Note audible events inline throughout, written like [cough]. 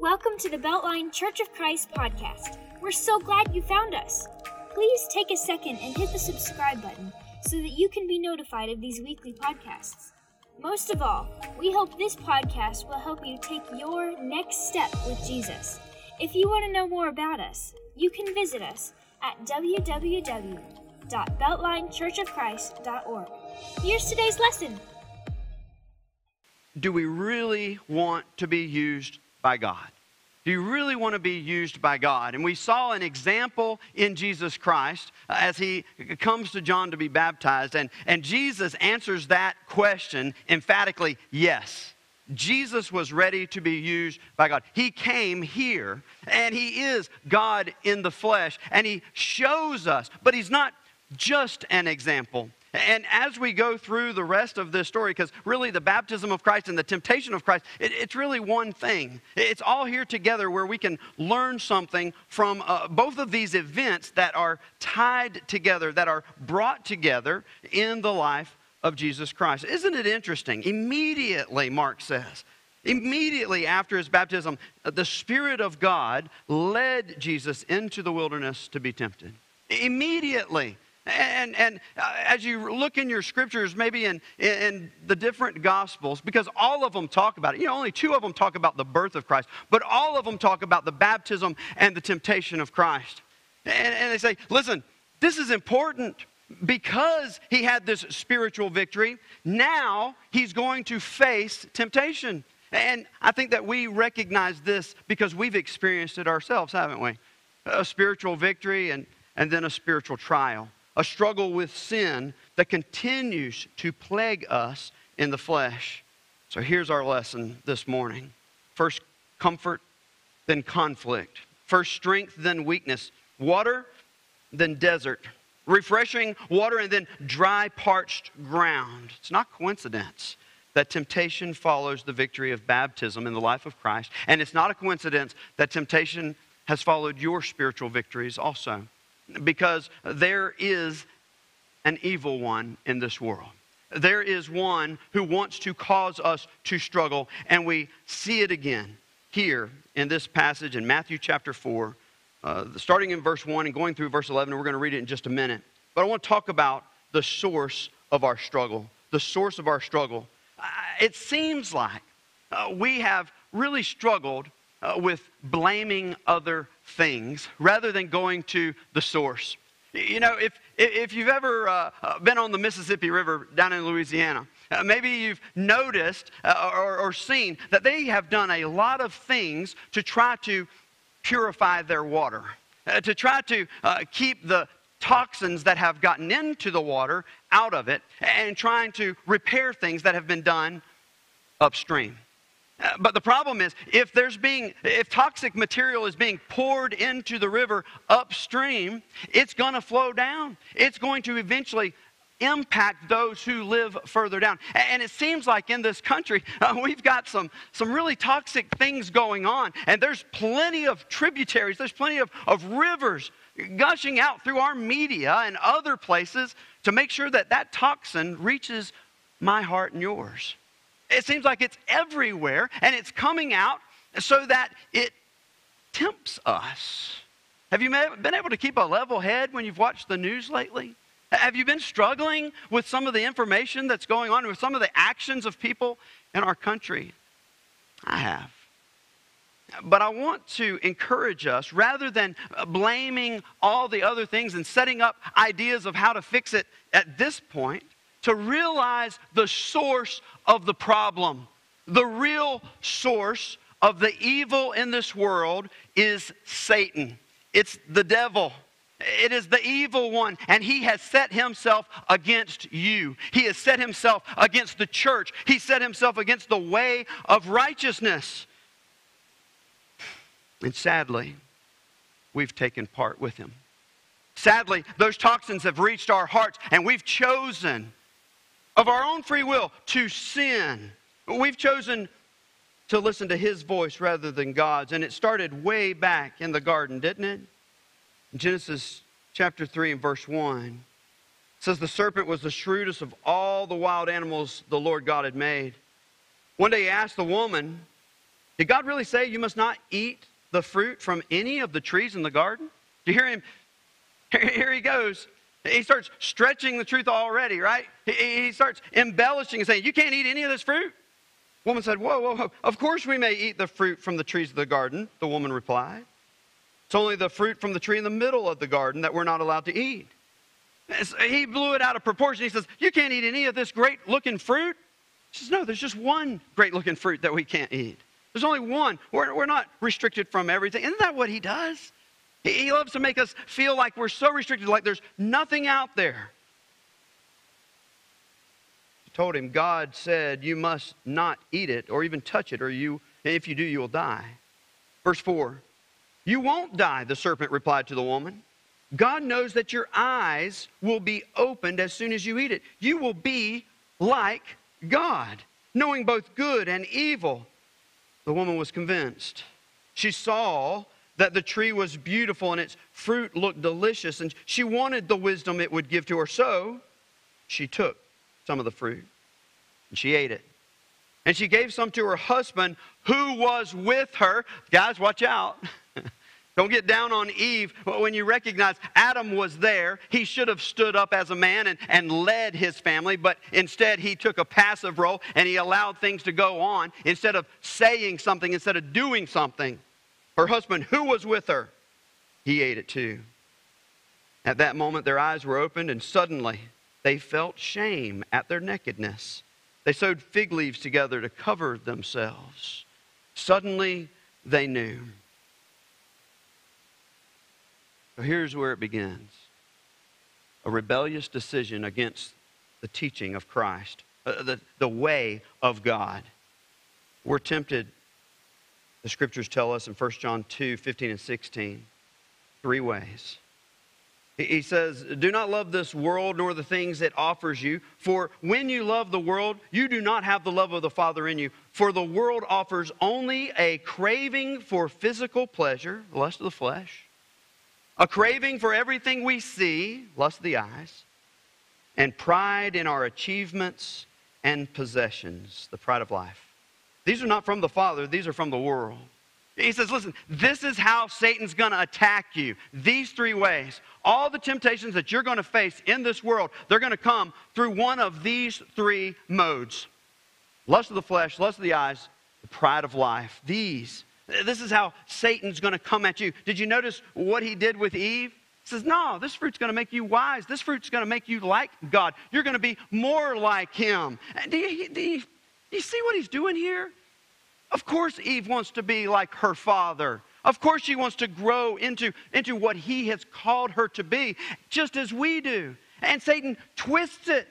Welcome to the Beltline Church of Christ podcast. We're so glad you found us. Please take a second and hit the subscribe button so that you can be notified of these weekly podcasts. Most of all, we hope this podcast will help you take your next step with Jesus. If you want to know more about us, you can visit us at www.beltlinechurchofchrist.org. Here's today's lesson. Do we really want to be used by God? Do you really want to be used by God? And we saw an example in Jesus Christ uh, as he comes to John to be baptized, and, and Jesus answers that question emphatically yes. Jesus was ready to be used by God. He came here, and He is God in the flesh, and He shows us, but He's not just an example. And as we go through the rest of this story, because really the baptism of Christ and the temptation of Christ, it, it's really one thing. It's all here together where we can learn something from uh, both of these events that are tied together, that are brought together in the life of Jesus Christ. Isn't it interesting? Immediately, Mark says, Immediately after his baptism, uh, the Spirit of God led Jesus into the wilderness to be tempted. Immediately. And, and uh, as you look in your scriptures, maybe in, in the different gospels, because all of them talk about it, you know, only two of them talk about the birth of Christ, but all of them talk about the baptism and the temptation of Christ. And, and they say, listen, this is important because he had this spiritual victory. Now he's going to face temptation. And I think that we recognize this because we've experienced it ourselves, haven't we? A spiritual victory and, and then a spiritual trial a struggle with sin that continues to plague us in the flesh. So here's our lesson this morning first, comfort, then conflict. First, strength, then weakness. Water, then desert. Refreshing water, and then dry, parched ground. It's not coincidence that temptation follows the victory of baptism in the life of Christ. And it's not a coincidence that temptation has followed your spiritual victories also because there is an evil one in this world. There is one who wants to cause us to struggle, and we see it again here in this passage in Matthew chapter 4, uh, starting in verse 1 and going through verse 11. And we're going to read it in just a minute. But I want to talk about the source of our struggle. The source of our struggle. Uh, it seems like uh, we have really struggled uh, with blaming other things rather than going to the source. You know, if, if you've ever uh, uh, been on the Mississippi River down in Louisiana, uh, maybe you've noticed uh, or, or seen that they have done a lot of things to try to purify their water, uh, to try to keep the toxins that have gotten into the water out of it, and trying to repair things that have been done upstream. Uh, but the problem is, if there's being, if toxic material is being poured into the river upstream, it's going to flow down. It's going to eventually impact those who live further down. And it seems like in this country, [laughs] uh, we've got some, some really toxic things going on. And there's plenty of tributaries, there's plenty of, of rivers gushing out through our media and other places to make sure that that toxin reaches my heart and yours. It seems like it's everywhere and it's coming out so that it tempts us. Have you been able to keep a level head when you've watched the news lately? Have you been struggling with some of the information that's going on, with some of the actions of people in our country? I have. But I want to encourage us, rather than uh, blaming all the other things and setting up ideas of how to fix it at this point, to realize the source of the problem. The real source of the evil in this world is Satan, it's the devil. It is the evil one, and he has set himself against you. He has set himself against the church. He set himself against the way of righteousness. And sadly, we've taken part with him. Sadly, those toxins have reached our hearts, and we've chosen of our own free will to sin. We've chosen to listen to his voice rather than God's. And it started way back in the garden, didn't it? Genesis chapter 3 and verse 1 says, The serpent was the shrewdest of all the wild animals the Lord God had made. One day he asked the woman, Did God really say you must not eat the fruit from any of the trees in the garden? Do you hear him? [laughs] Here he goes. He starts stretching the truth already, right? He starts embellishing and saying, You can't eat any of this fruit. woman said, whoa, whoa, whoa. Of course we may eat the fruit from the trees of the garden, the woman replied. It's only the fruit from the tree in the middle of the garden that we're not allowed to eat. He blew it out of proportion. He says, You can't eat any of this great looking fruit. She says, No, there's just one great looking fruit that we can't eat. There's only one. We're, we're not restricted from everything. Isn't that what he does? He, loves to make us feel like we're so restricted, like there's nothing out there. Told him, God said, You must not eat it or even touch it, or you, if you do, you will die. Verse 4 You won't die, the serpent replied to the woman. God knows that your eyes will be opened as soon as you eat it. You will be like God, knowing both good and evil. The woman was convinced. She saw that the tree was beautiful and its fruit looked delicious, and she wanted the wisdom it would give to her. So she took some of the fruit and she ate it. And she gave some to her husband who was with her. Guys, watch out. [laughs] Don't get down on Eve when you recognize Adam was there. He should have stood up as a man and, and led his family, but instead he took a passive role and he allowed things to go on instead of saying something, instead of doing something. Her husband, who was with her, he ate it too. At that moment, their eyes were opened, and suddenly they felt shame at their nakedness. They sewed fig leaves together to cover themselves. Suddenly, they knew. So here's where it begins a rebellious decision against the teaching of Christ, uh, the, the way of God. We're tempted, the scriptures tell us in 1 John 2 15 and 16, three ways. He says, Do not love this world nor the things it offers you, for when you love the world, you do not have the love of the Father in you. For the world offers only a craving for physical pleasure, lust of the flesh a craving for everything we see, lust of the eyes, and pride in our achievements and possessions, the pride of life. These are not from the Father, these are from the world. He says, listen, this is how Satan's going to attack you. These three ways. All the temptations that you're going to face in this world, they're going to come through one of these three modes lust of the flesh, lust of the eyes, the pride of life. These this is how Satan's going to come at you. Did you notice what he did with Eve? He says, No, this fruit's going to make you wise. This fruit's going to make you like God. You're going to be more like him. Do you, do, you, you see what he's doing here? Of course, Eve wants to be like her father. Of course, she wants to grow into, into what he has called her to be, just as we do. And Satan twists it.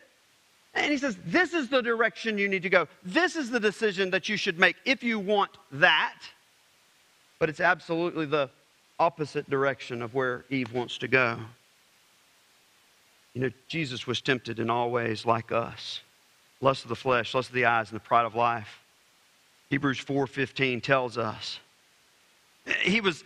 And he says, This is the direction you need to go. This is the decision that you should make if you want that but it's absolutely the opposite direction of where Eve wants to go. You know, Jesus was tempted in all ways like us. Lust of the flesh, lust of the eyes, and the pride of life. Hebrews 4:15 tells us he was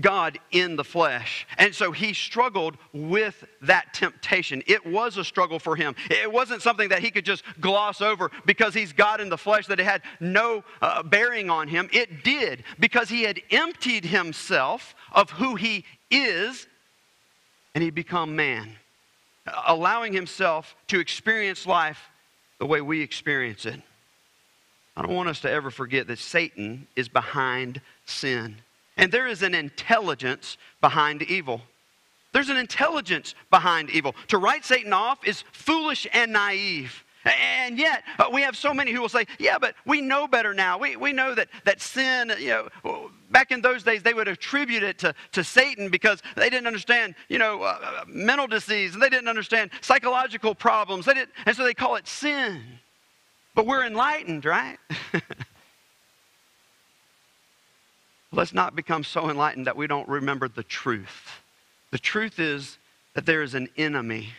God in the flesh. And so he struggled with that temptation. It was a struggle for him. It wasn't something that he could just gloss over because he's God in the flesh, that it had no uh, bearing on him. It did because he had emptied himself of who he is and he'd become man, allowing himself to experience life the way we experience it. I don't want us to ever forget that Satan is behind sin. And there is an intelligence behind evil. There's an intelligence behind evil. To write Satan off is foolish and naive. And yet, uh, we have so many who will say, yeah, but we know better now. We, we know that, that sin, you know, back in those days, they would attribute it to, to Satan because they didn't understand, you know, uh, uh mental disease, and they didn't understand psychological problems. They didn't, and so they call it sin. But we're enlightened, right? [laughs] Let's not become so enlightened that we don't remember the truth. The truth is that there is an enemy.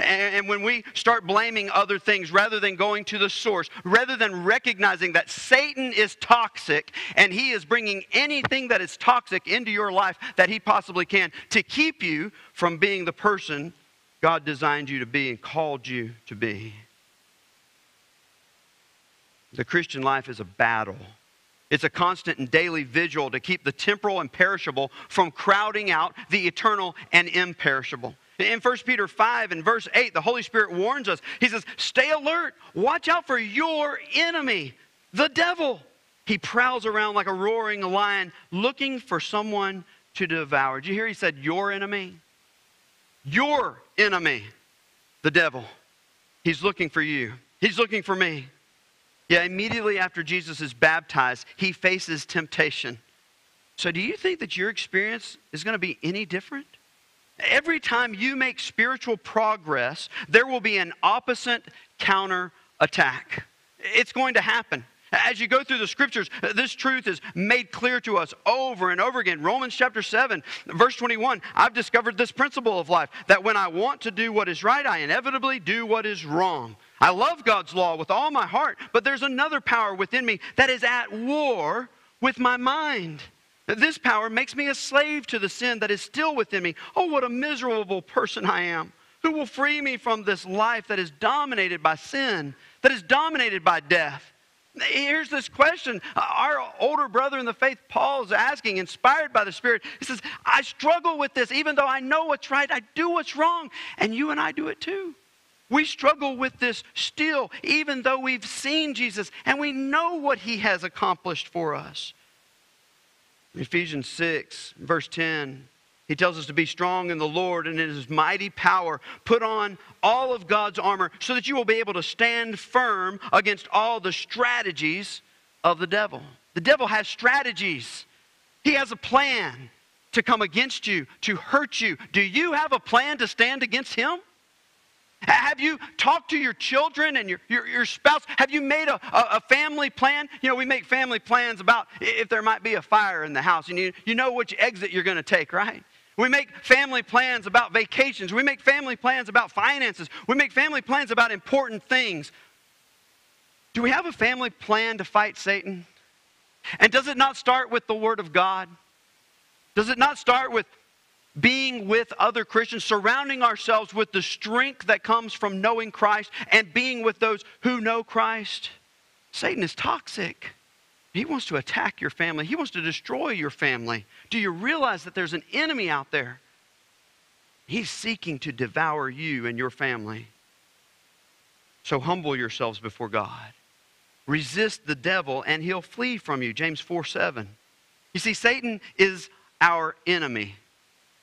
And when we start blaming other things rather than going to the source, rather than recognizing that Satan is toxic and he is bringing anything that is toxic into your life that he possibly can to keep you from being the person God designed you to be and called you to be. The Christian life is a battle It's a constant and daily vigil to keep the temporal and perishable from crowding out the eternal and imperishable. In 1 Peter 5 and verse 8, the Holy Spirit warns us. He says, Stay alert, watch out for your enemy, the devil. He prowls around like a roaring lion looking for someone to devour. Did you hear he said, Your enemy? Your enemy, the devil. He's looking for you, he's looking for me. Yeah, immediately after Jesus is baptized, he faces temptation. So, do you think that your experience is going to be any different? Every time you make spiritual progress, there will be an opposite counter attack. It's going to happen. As you go through the scriptures, this truth is made clear to us over and over again. Romans chapter 7, verse 21 I've discovered this principle of life that when I want to do what is right, I inevitably do what is wrong. I love God's law with all my heart, but there's another power within me that is at war with my mind. This power makes me a slave to the sin that is still within me. Oh, what a miserable person I am. Who will free me from this life that is dominated by sin, that is dominated by death? Here's this question our older brother in the faith, Paul, is asking, inspired by the Spirit. He says, I struggle with this. Even though I know what's right, I do what's wrong. And you and I do it too. We struggle with this still, even though we've seen Jesus and we know what he has accomplished for us. Ephesians 6, verse 10, he tells us to be strong in the Lord and in his mighty power. Put on all of God's armor so that you will be able to stand firm against all the strategies of the devil. The devil has strategies, he has a plan to come against you, to hurt you. Do you have a plan to stand against him? Have you talked to your children and your, your, your spouse? Have you made a, a, a, family plan? You know, we make family plans about if there might be a fire in the house, and you, you know which exit you're going to take, right? We make family plans about vacations. We make family plans about finances. We make family plans about important things. Do we have a family plan to fight Satan? And does it not start with the Word of God? Does it not start with being with other Christians, surrounding ourselves with the strength that comes from knowing Christ and being with those who know Christ. Satan is toxic. He wants to attack your family, he wants to destroy your family. Do you realize that there's an enemy out there? He's seeking to devour you and your family. So humble yourselves before God. Resist the devil and he'll flee from you. James 4 7. You see, Satan is our enemy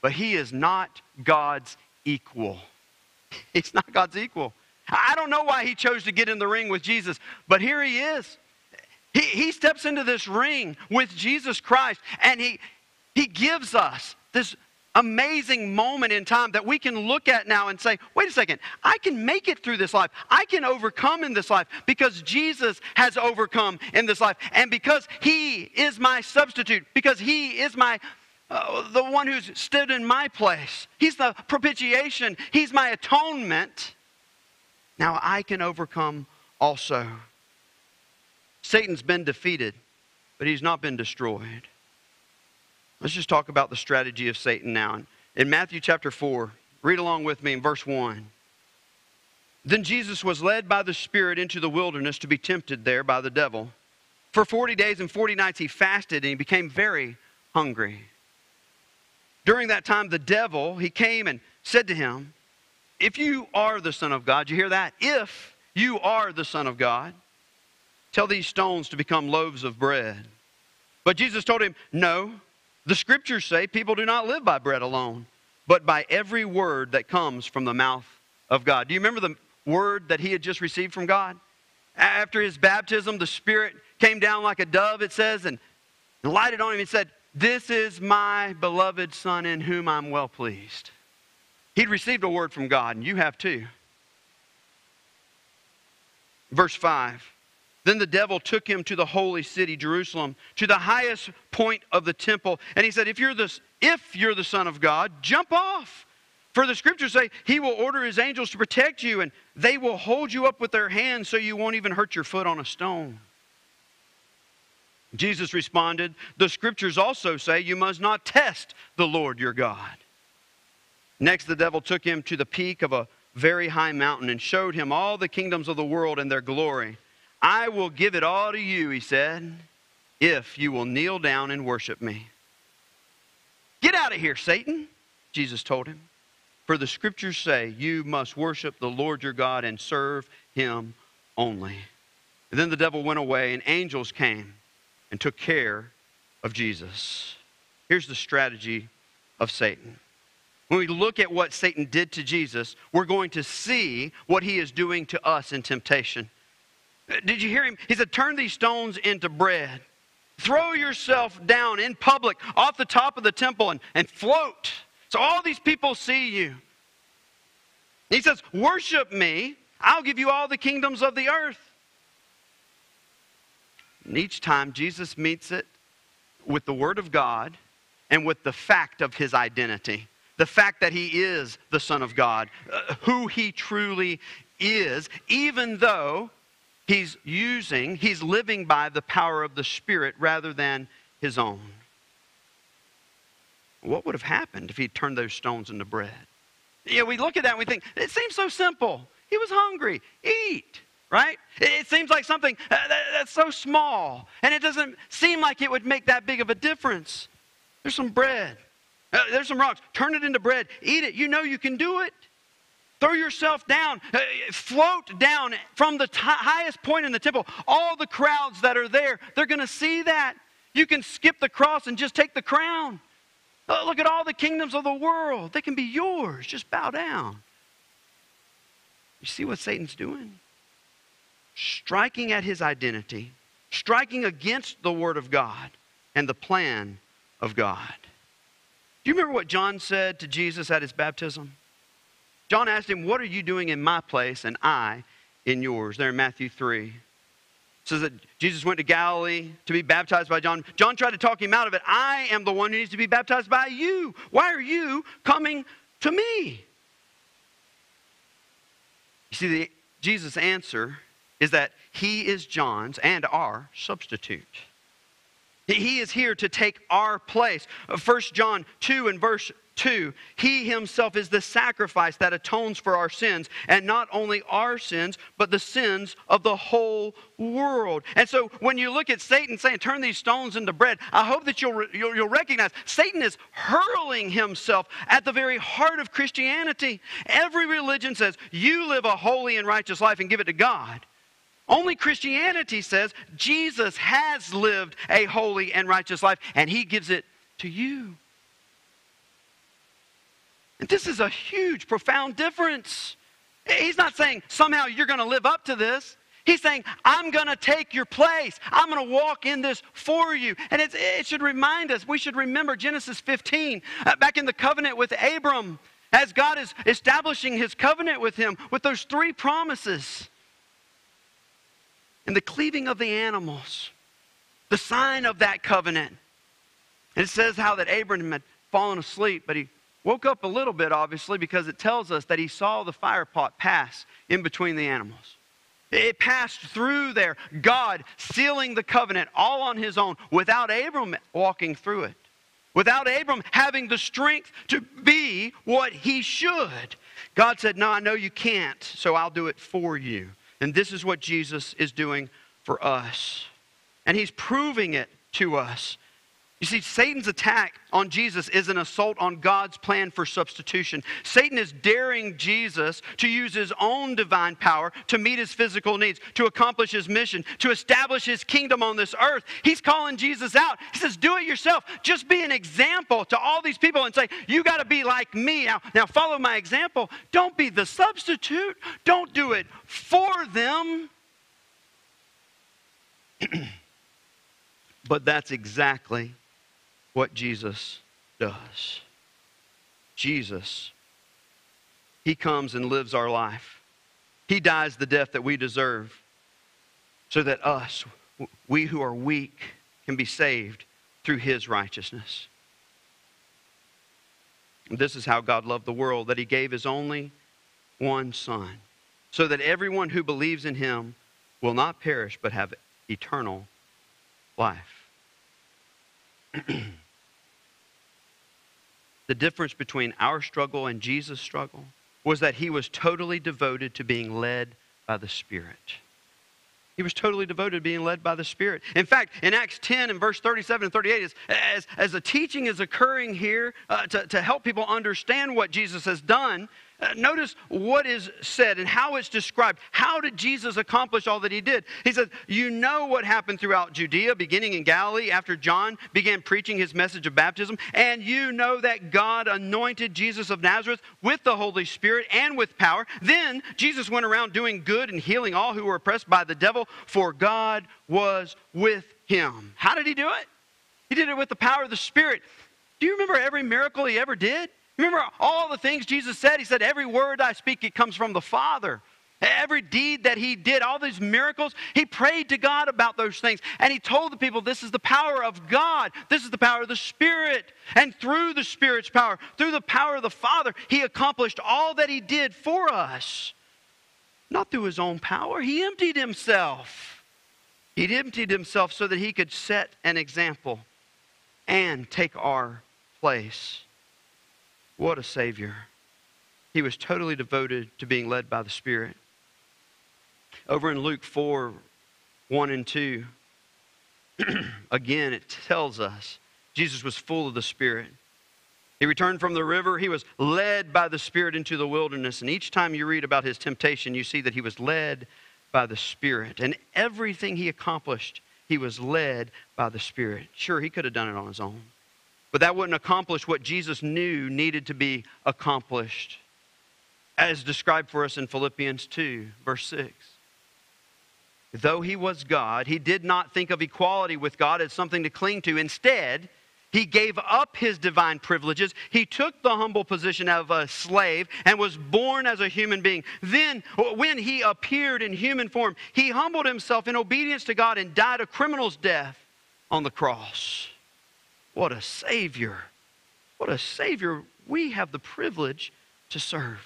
but he is not God's equal. [laughs] He's not God's equal. I don't know why he chose to get in the ring with Jesus, but here he is. He, he steps into this ring with Jesus Christ, and he, he gives us this amazing moment in time that we can look at now and say, wait a second, I can make it through this life. I can overcome in this life because Jesus has overcome in this life. And because He is my substitute, because He is my uh, the one who's stood in my place. He's the propitiation, He's my atonement. Now I can overcome also. Satan's been defeated, but he's not been destroyed. Let's just talk about the strategy of Satan now. In Matthew chapter 4, read along with me in verse 1. Then Jesus was led by the Spirit into the wilderness to be tempted there by the devil. For 40 days and 40 nights he fasted and he became very hungry. During that time, the devil, he came and said to him, If you are the Son of God, you hear that? If you are the Son of God, tell these stones to become loaves of bread. But Jesus told him, No, the scriptures say people do not live by bread alone, but by every word that comes from the mouth of God. Do you remember the word that he had just received from God? After his baptism, the Spirit came down like a dove, it says, and lighted on him and said, this is my beloved Son in whom I'm well pleased. He'd received a word from God, and you have too. Verse 5 Then the devil took him to the holy city, Jerusalem, to the highest point of the temple, and he said, If you're the, if you're the Son of God, jump off. For the scriptures say, He will order His angels to protect you, and they will hold you up with their hands so you won't even hurt your foot on a stone. Jesus responded, The scriptures also say you must not test the Lord your God. Next, the devil took him to the peak of a very high mountain and showed him all the kingdoms of the world and their glory. I will give it all to you, he said, if you will kneel down and worship me. Get out of here, Satan, Jesus told him. For the scriptures say, You must worship the Lord your God and serve him only. And then the devil went away, and angels came and took care of Jesus. Here's the strategy of Satan. When we look at what Satan did to Jesus, we're going to see what he is doing to us in temptation. Did you hear him? He said, Turn these stones into bread. Throw yourself down in public off the top of the temple and, and float. So all these people see you. He says, Worship me, I'll give you all the kingdoms of the earth. And each time Jesus meets it with the Word of God and with the fact of his identity, the fact that he is the Son of God, uh, who he truly is, even though he's using, he's living by the power of the Spirit rather than his own. What would have happened if he turned those stones into bread? You know, we look at that and we think, it seems so simple. He was hungry. Eat, right? It seems like something uh, that's so small, and it doesn't seem like it would make that big of a difference. There's some bread. Uh, there's some rocks. Turn it into bread. Eat it. You know you can do it. Throw yourself down. Uh, float down from the t- highest point in the temple. All the crowds that are there, they're going to see that. You can skip the cross and just take the crown. Look at all the kingdoms of the world. They can be yours. Just bow down. You see what Satan's doing? Striking at his identity, striking against the Word of God and the plan of God. Do you remember what John said to Jesus at his baptism? John asked him, What are you doing in my place and I in yours? There in Matthew 3. It says that Jesus went to Galilee to be baptized by John. John tried to talk him out of it. I am the one who needs to be baptized by you. Why are you coming to me? You see, the, Jesus' answer is that he is John's and our substitute. He is here to take our place. 1 John 2 and verse 2 He himself is the sacrifice that atones for our sins, and not only our sins, but the sins of the whole world. And so when you look at Satan saying, Turn these stones into bread, I hope that you'll, you'll, you'll recognize Satan is hurling himself at the very heart of Christianity. Every religion says, You live a holy and righteous life and give it to God. Only Christianity says Jesus has lived a holy and righteous life, and he gives it to you. And this is a huge, profound difference. He's not saying somehow you're going to live up to this. He's saying, I'm going to take your place. I'm going to walk in this for you. And it should remind us, we should remember Genesis 15, uh, back in the covenant with Abram, as God is establishing his covenant with him with those three promises and the cleaving of the animals, the sign of that covenant. And it says how that Abram had fallen asleep, but he woke up a little bit, obviously, because it tells us that he saw the fire pot pass in between the animals. It passed through there, God sealing the covenant all on his own without Abram walking through it, without Abram having the strength to be what he should. God said, No, I know you can't, so I'll do it for you. And this is what Jesus is doing for us. And he's proving it to us. You see, Satan's attack on Jesus is an assault on God's plan for substitution. Satan is daring Jesus to use his own divine power to meet his physical needs, to accomplish his mission, to establish his kingdom on this earth. He's calling Jesus out. He says, Do it yourself. Just be an example to all these people and say, You got to be like me. Now, now, follow my example. Don't be the substitute, don't do it for them. [clears throat] but that's exactly what Jesus does. Jesus, He comes and lives our life. He dies the death that we deserve so that us, we who are weak, can be saved through His righteousness. This is how God loved the world, that He gave His only one Son, so that everyone who believes in Him will not perish but have eternal life. [clears throat] The difference between our struggle and Jesus' struggle was that he was totally devoted to being led by the Spirit. He was totally devoted to being led by the Spirit. In fact, in Acts 10 and verse 37 and 38, as, as, the teaching is occurring here uh, to, to help people understand what Jesus has done, uh, notice what is said and how it's described. How did Jesus accomplish all that he did? He says, You know what happened throughout Judea, beginning in Galilee, after John began preaching his message of baptism. And you know that God anointed Jesus of Nazareth with the Holy Spirit and with power. Then Jesus went around doing good and healing all who were oppressed by the devil, for God was with him. How did he do it? He did it with the power of the Spirit. Do you remember every miracle he ever did? Remember all the things Jesus said? He said, Every word I speak, it comes from the Father. Every deed that he did, all these miracles, he prayed to God about those things. And he told the people, This is the power of God. This is the power of the Spirit. And through the Spirit's power, through the power of the Father, he accomplished all that he did for us. Not through his own power, he emptied himself. He emptied himself so that he could set an example and take our place. What a Savior. He was totally devoted to being led by the Spirit. Over in Luke 4 1 and 2, [clears throat] again, it tells us Jesus was full of the Spirit. He returned from the river. He was led by the Spirit into the wilderness. And each time you read about his temptation, you see that he was led by the Spirit. And everything he accomplished, he was led by the Spirit. Sure, he could have done it on his own. But that wouldn't accomplish what Jesus knew needed to be accomplished, as described for us in Philippians 2, verse 6. Though he was God, he did not think of equality with God as something to cling to. Instead, he gave up his divine privileges. He took the humble position of a slave and was born as a human being. Then, when he appeared in human form, he humbled himself in obedience to God and died a criminal's death on the cross. What a Savior. What a Savior we have the privilege to serve.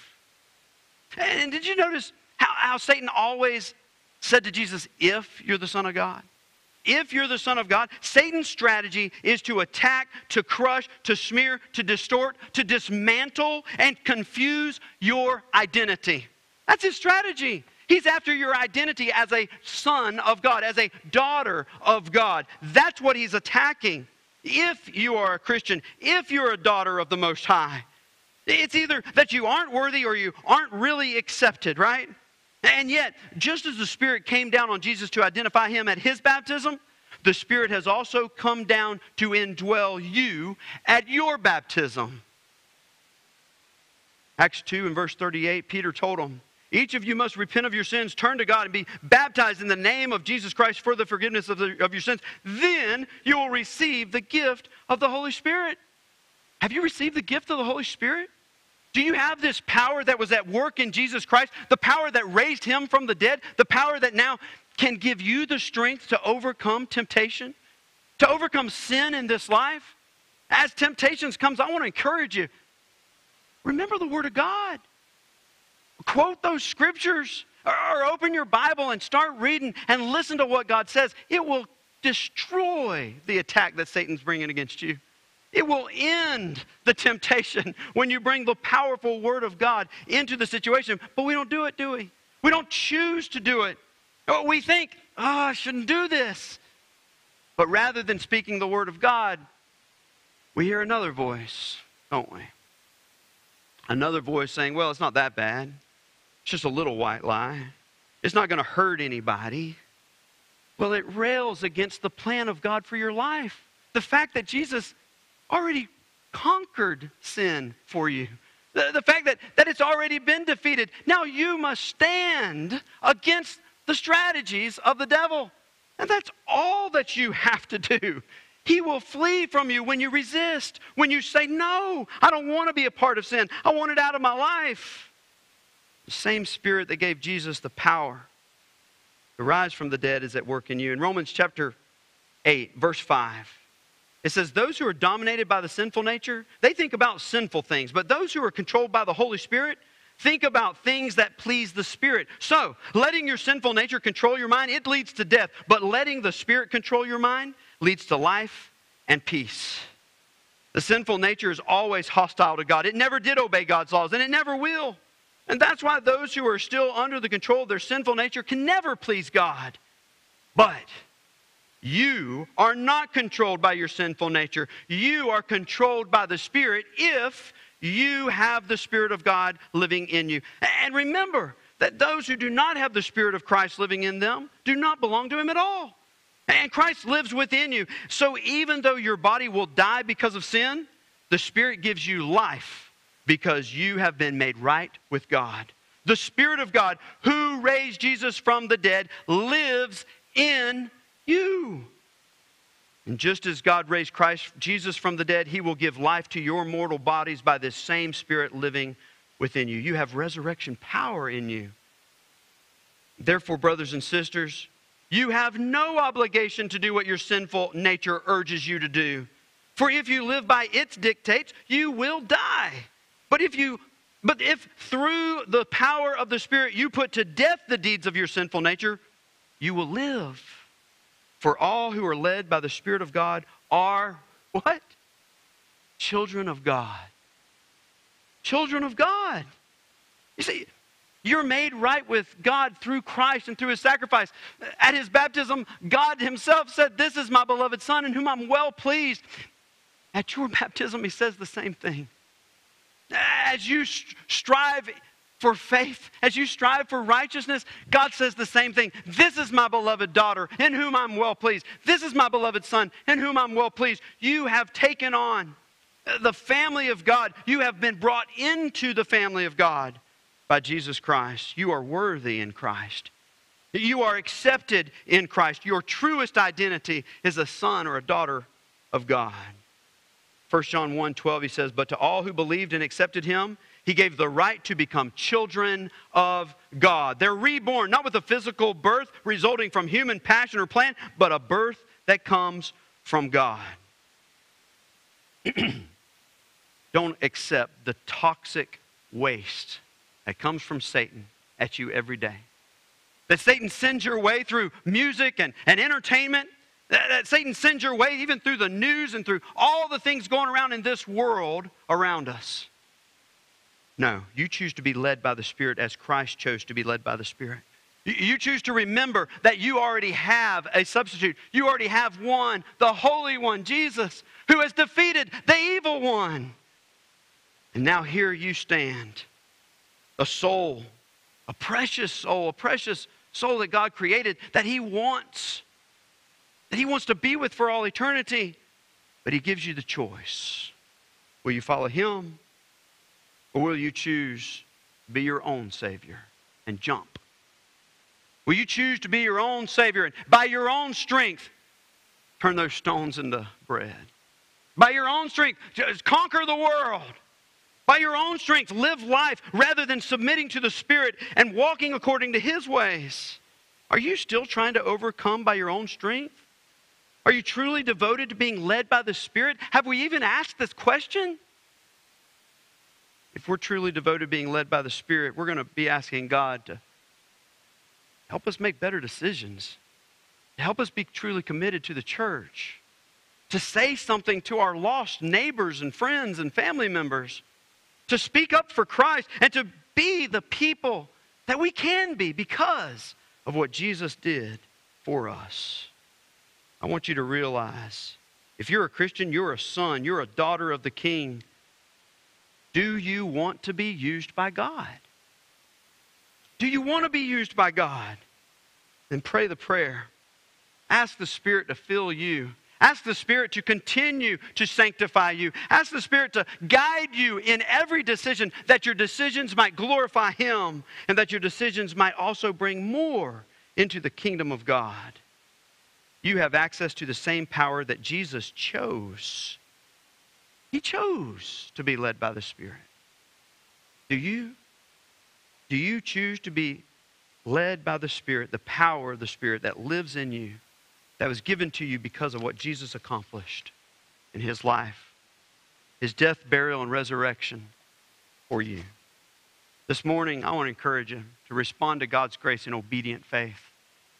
And did you notice how, how Satan always said to Jesus, If you're the Son of God? If you're the Son of God, Satan's strategy is to attack, to crush, to smear, to distort, to dismantle, and confuse your identity. That's his strategy. He's after your identity as a son of God, as a daughter of God. That's what he's attacking if you are a Christian, if you're a daughter of the Most High. It's either that you aren't worthy or you aren't really accepted, right? And yet, just as the Spirit came down on Jesus to identify him at his baptism, the Spirit has also come down to indwell you at your baptism. Acts 2 and verse 38, Peter told them, each of you must repent of your sins, turn to God, and be baptized in the name of Jesus Christ for the forgiveness of, the, of your sins. Then you will receive the gift of the Holy Spirit. Have you received the gift of the Holy Spirit? Do you have this power that was at work in Jesus Christ? The power that raised him from the dead? The power that now can give you the strength to overcome temptation? To overcome sin in this life? As temptations comes, I want to encourage you. Remember the Word of God quote those scriptures or open your Bible and start reading and listen to what God says. It will destroy the attack that Satan's bringing against you. It will end the temptation [laughs] when you bring the powerful Word of God into the situation. But we don't do it, do we? We don't choose to do it. Oh, we think, oh, I shouldn't do this. But rather than speaking the Word of God, we hear another voice, don't we? Another voice saying, well, it's not that bad. It's just a little white lie. It's not going to hurt anybody. Well, it rails against the plan of God for your life. The fact that Jesus already conquered sin for you. The, the fact that, that it's already been defeated. Now you must stand against the strategies of the devil. And that's all that you have to do. He will flee from you when you resist, when you say, No, I don't want to be a part of sin. I want it out of my life. The same spirit that gave Jesus the power to rise from the dead is at work in you. In Romans chapter 8, verse 5, it says, Those who are dominated by the sinful nature, they think about sinful things, but those who are controlled by the Holy Spirit, think about things that please the Spirit. So, letting your sinful nature control your mind, it leads to death, but letting the Spirit control your mind leads to life and peace. The sinful nature is always hostile to God. It never did obey God's laws, and it never will. And that's why those who are still under the control of their sinful nature can never please God. But you are not controlled by your sinful nature. You are controlled by the Spirit if you have the Spirit of God living in you. And remember that those who do not have the Spirit of Christ living in them do not belong to Him at all. And Christ lives within you. So even though your body will die because of sin, the Spirit gives you life because you have been made right with God. The Spirit of God, who raised Jesus from the dead, lives in you. And just as God raised Christ Jesus from the dead, he will give life to your mortal bodies by this same Spirit living within you. You have resurrection power in you. Therefore, brothers and sisters, you have no obligation to do what your sinful nature urges you to do. For if you live by its dictates, you will die. But if you but if through the power of the Spirit you put to death the deeds of your sinful nature, you will live. For all who are led by the Spirit of God are what? Children of God. Children of God. You see, you're made right with God through Christ and through his sacrifice. At his baptism, God himself said, This is my beloved Son in whom I'm well pleased. At your [laughs] baptism, he says the same thing. As you strive for faith, as you strive for righteousness, God says the same thing. This is my beloved daughter in whom I'm well pleased. This is my beloved son in whom I'm well pleased. You have taken on the family of God. You have been brought into the family of God by Jesus Christ. You are worthy in Christ. You are accepted in Christ. Your truest identity is a son or a daughter of God. 1 John 1 12, he says, But to all who believed and accepted him, he gave the right to become children of God. They're reborn, not with a physical birth resulting from human passion or plan, but a birth that comes from God. [clears throat] Don't accept the toxic waste that comes from Satan at you every day. That Satan sends your way through music and, and entertainment. That, that Satan sends your way even through the news and through all the things going around in this world around us. No, you choose to be led by the Spirit as Christ chose to be led by the Spirit. You choose to remember that you already have a substitute. You already have one, the Holy One, Jesus, who has defeated the evil one. And now here you stand, a soul, a precious soul, a precious soul that God created that He wants, that He wants to be with for all eternity. But He gives you the choice. Will you follow Him or will you choose be your own Savior and jump? Will you choose to be your own Savior and by your own strength turn those stones into bread? By your own strength, just conquer the world. By your own strength, live life rather than submitting to the Spirit and walking according to His ways. Are you still trying to overcome by your own strength? Are you truly devoted to being led by the Spirit? Have we even asked this question? If we're truly devoted being led by the Spirit, we're going to be asking God to help us make better decisions, to help us be truly committed to the church, to say something to our lost neighbors and friends and family members, to speak up for Christ, and to be the people that we can be because of what Jesus did for us. I want you to realize if you're a Christian, you're a son, you're a daughter of the King. Do you want to be used by God? Do you want to be used by God? Then pray the prayer. Ask the Spirit to fill you. Ask the Spirit to continue to sanctify you. Ask the Spirit to guide you in every decision, that your decisions might glorify Him and that your decisions might also bring more into the kingdom of God. You have access to the same power that Jesus chose he chose to be led by the Spirit. Do you? Do you choose to be led by the Spirit, the power of the Spirit that lives in you, that was given to you because of what Jesus accomplished in his life, his death, burial, and resurrection for you? This morning, I want to encourage you to respond to God's grace in obedient faith.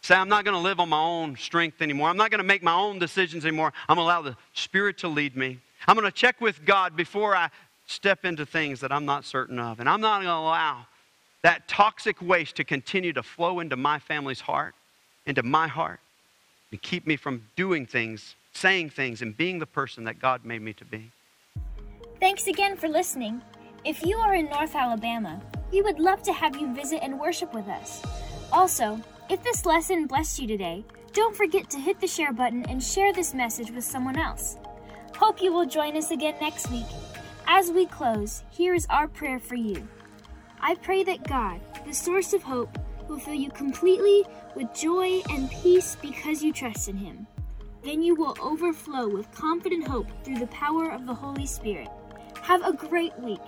Say, I'm not going to live on my own strength anymore. I'm not going to make my own decisions anymore. I'm going to allow the Spirit to lead me. I'm going to check with God before I step into things that I'm not certain of. And I'm not going to allow that toxic waste to continue to flow into my family's heart, into my heart. and keep me from doing things, saying things, and being the person that God made me to be. Thanks again for listening. If you are in North Alabama, we would love to have you visit and worship with us. Also, if this lesson blessed you today, don't forget to hit the share button and share this message with someone else. Hope you will join us again next week. As we close, here is our prayer for you. I pray that God, the source of hope, will fill you completely with joy and peace because you trust in Him. Then you will overflow with confident hope through the power of the Holy Spirit. Have a great week.